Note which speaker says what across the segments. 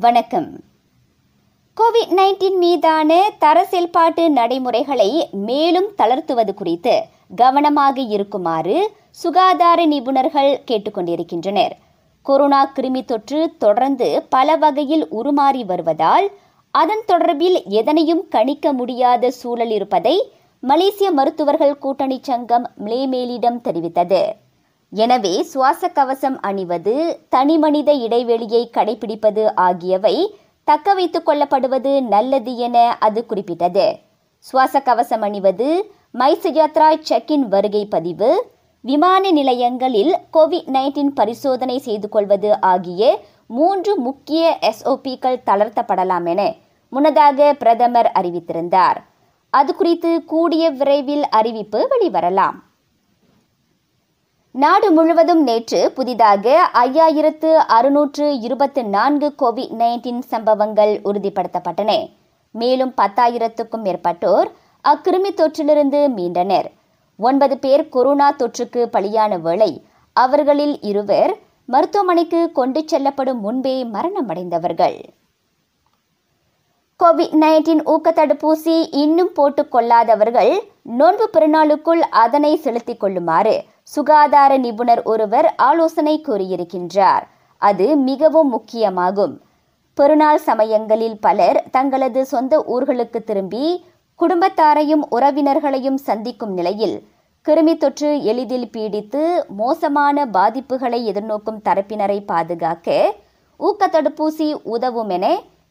Speaker 1: வணக்கம். Covid nineteen மீதான தர செயல்பாட்டு நடைமுறைகளை மேலும் தளர்த்துவது குறித்து கவனமாக இருக்குமாறு சுகாதார நிபுணர்கள் கேட்டுக்கொண்டிருக்கின்றனர். கொரோனா கிருமி தொற்று தொடர்ந்து பல வகையில் உருமாறி வருவதால் அதன் தொடர்பில் எதனையும் கணிக்க முடியாத சூழல் இருப்பதை மலேசிய மருத்துவர்கள் கூட்டணி சங்கம் மிளேமேலிடம் தெரிவித்தது. எனவே சுவாச கவசம் அணிவது தனிமனித இடைவெளியை கடைபிடிப்பது ஆகியவை தக்க வைத்துக் கொள்ளப்படுவது நல்லது என அது குறிப்பிட்டது. சுவாச கவசம் அணிவது மைசயாத்ரா செக் இன் வருகை பதிவு விமான நிலையங்களில் கோவிட் நைன்டீன் பரிசோதனை செய்து கொள்வது ஆகிய மூன்று முக்கிய எஸ்ஓபிக்கள் தளர்த்தப்படலாம் என முன்னதாக பிரதமர் அறிவித்திருந்தார். அது குறித்து கூடிய விரைவில் அறிவிப்பு வெளிவரலாம். நாடு முழுவதும் நேற்று புதிதாக ஐயாயிரத்து அறுநூற்று இருபத்தி நான்கு கோவிட் நைன்டீன் சம்பவங்கள் உறுதிப்படுத்தப்பட்டன. மேலும் பத்தாயிரத்துக்கும் மேற்பட்டோர் அக்கிருமி தொற்றிலிருந்து மீண்டனர். ஒன்பது பேர் கொரோனா தொற்றுக்கு பலியான வேளை அவர்களில் இருவர் மருத்துவமனைக்கு கொண்டு செல்லப்படும் முன்பே மரணமடைந்தவர்கள். கோவிட் நைன்டீன் ஊக்க தடுப்பூசி இன்னும் போட்டுக் கொள்ளாதவர்கள் நோன்பு பெருநாளுக்குள் அதனை செலுத்திக் கொள்ளுமாறு சுகாதார நிபுணர் ஒருவர் ஆலோசனை கூறியிருக்கின்றார். அது மிகவும் முக்கியமாகும். பெருநாள் சமயங்களில் பலர் தங்களது சொந்த ஊர்களுக்கு திரும்பி குடும்பத்தாரையும் உறவினர்களையும் சந்திக்கும் நிலையில் கிருமி தொற்று எளிதில் பீடித்து மோசமான பாதிப்புகளை எதிர்நோக்கும் தரப்பினரை பாதுகாக்க ஊக்க தடுப்பூசி உதவும் என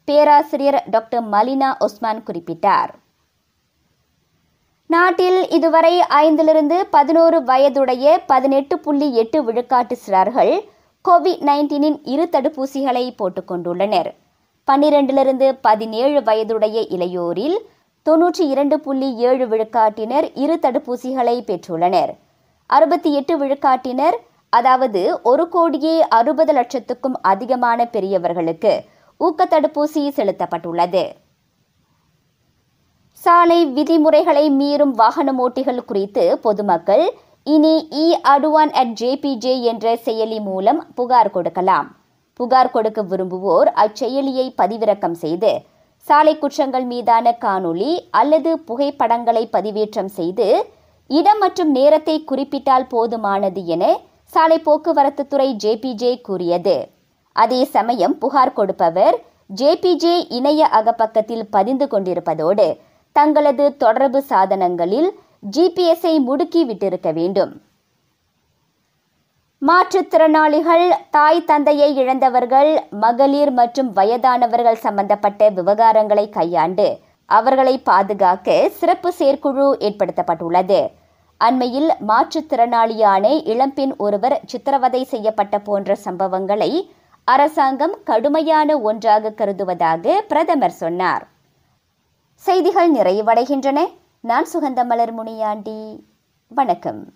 Speaker 1: பேராசிரியர் டாக்டர் மலினா ஒஸ்மான் குறிப்பிட்டார். நாட்டில் இதுவரை ஐந்திலிருந்து பதினோரு வயதுடைய பதினெட்டு புள்ளி எட்டு விழுக்காட்டு சிறார்கள் கோவிட் நைன்டீனின் இரு தடுப்பூசிகளை போட்டுக்கொண்டுள்ளனர் பன்னிரண்டிலிருந்து பதினேழு வயதுடைய இளையோரில் தொன்னூற்றி இரண்டு புள்ளி ஏழு விழுக்காட்டினர் இரு தடுப்பூசிகளை பெற்றுள்ளனர். அறுபத்தி எட்டு விழுக்காட்டினர் அதாவது ஒரு கோடியே அறுபது லட்சத்துக்கும் அதிகமான பெரியவர்களுக்கு ஊக்க தடுப்பூசி செலுத்தப்பட்டுள்ளது. சாலை விதிமுறைகளை மீறும் வாகன ஓட்டிகள் குறித்து பொதுமக்கள் இனி இ அடுவான் அட் ஜேபிஜே என்ற செயலி மூலம் புகார் கொடுக்கலாம். புகார் கொடுக்க விரும்புவோர் அச்செயலியை பதிவிறக்கம் செய்து சாலை குற்றங்கள் மீதான காணொளி அல்லது புகைப்படங்களை பதிவேற்றம் செய்து இடம் மற்றும் நேரத்தை குறிப்பிட்டால் போதுமானது என சாலை போக்குவரத்து துறை ஜேபிஜே கூறியது. அதே சமயம் புகார் கொடுப்பவர் ஜேபிஜே இணைய அகப்பக்கத்தில் பதிந்து கொண்டிருப்பதோடு தங்களது தொடர்பு சாதனங்களில் ஜிபிஎஸ்ஐ முடுக்கி விட்டிருக்க வேண்டும். மாற்றுத்திறனாளிகள் தாய் தந்தையை இழந்தவர்கள் மகளிர் மற்றும் வயதானவர்கள் சம்பந்தப்பட்ட விவகாரங்களை கையாண்டு அவர்களை பாதுகாக்க சிறப்பு செயற்குழு ஏற்படுத்தப்பட்டுள்ளது. அண்மையில் மாற்றுத்திறனாளியான இளம்பெண் ஒருவர் சித்திரவதை செய்யப்பட்ட போன்ற சம்பவங்களை அரசாங்கம் கடுமையான ஒன்றாக கருதுவதாக பிரதமர் சொன்னார். செய்திகள் நிறைவடைகின்றன. நான் சுகந்தமலர் முனியாண்டி. வணக்கம்.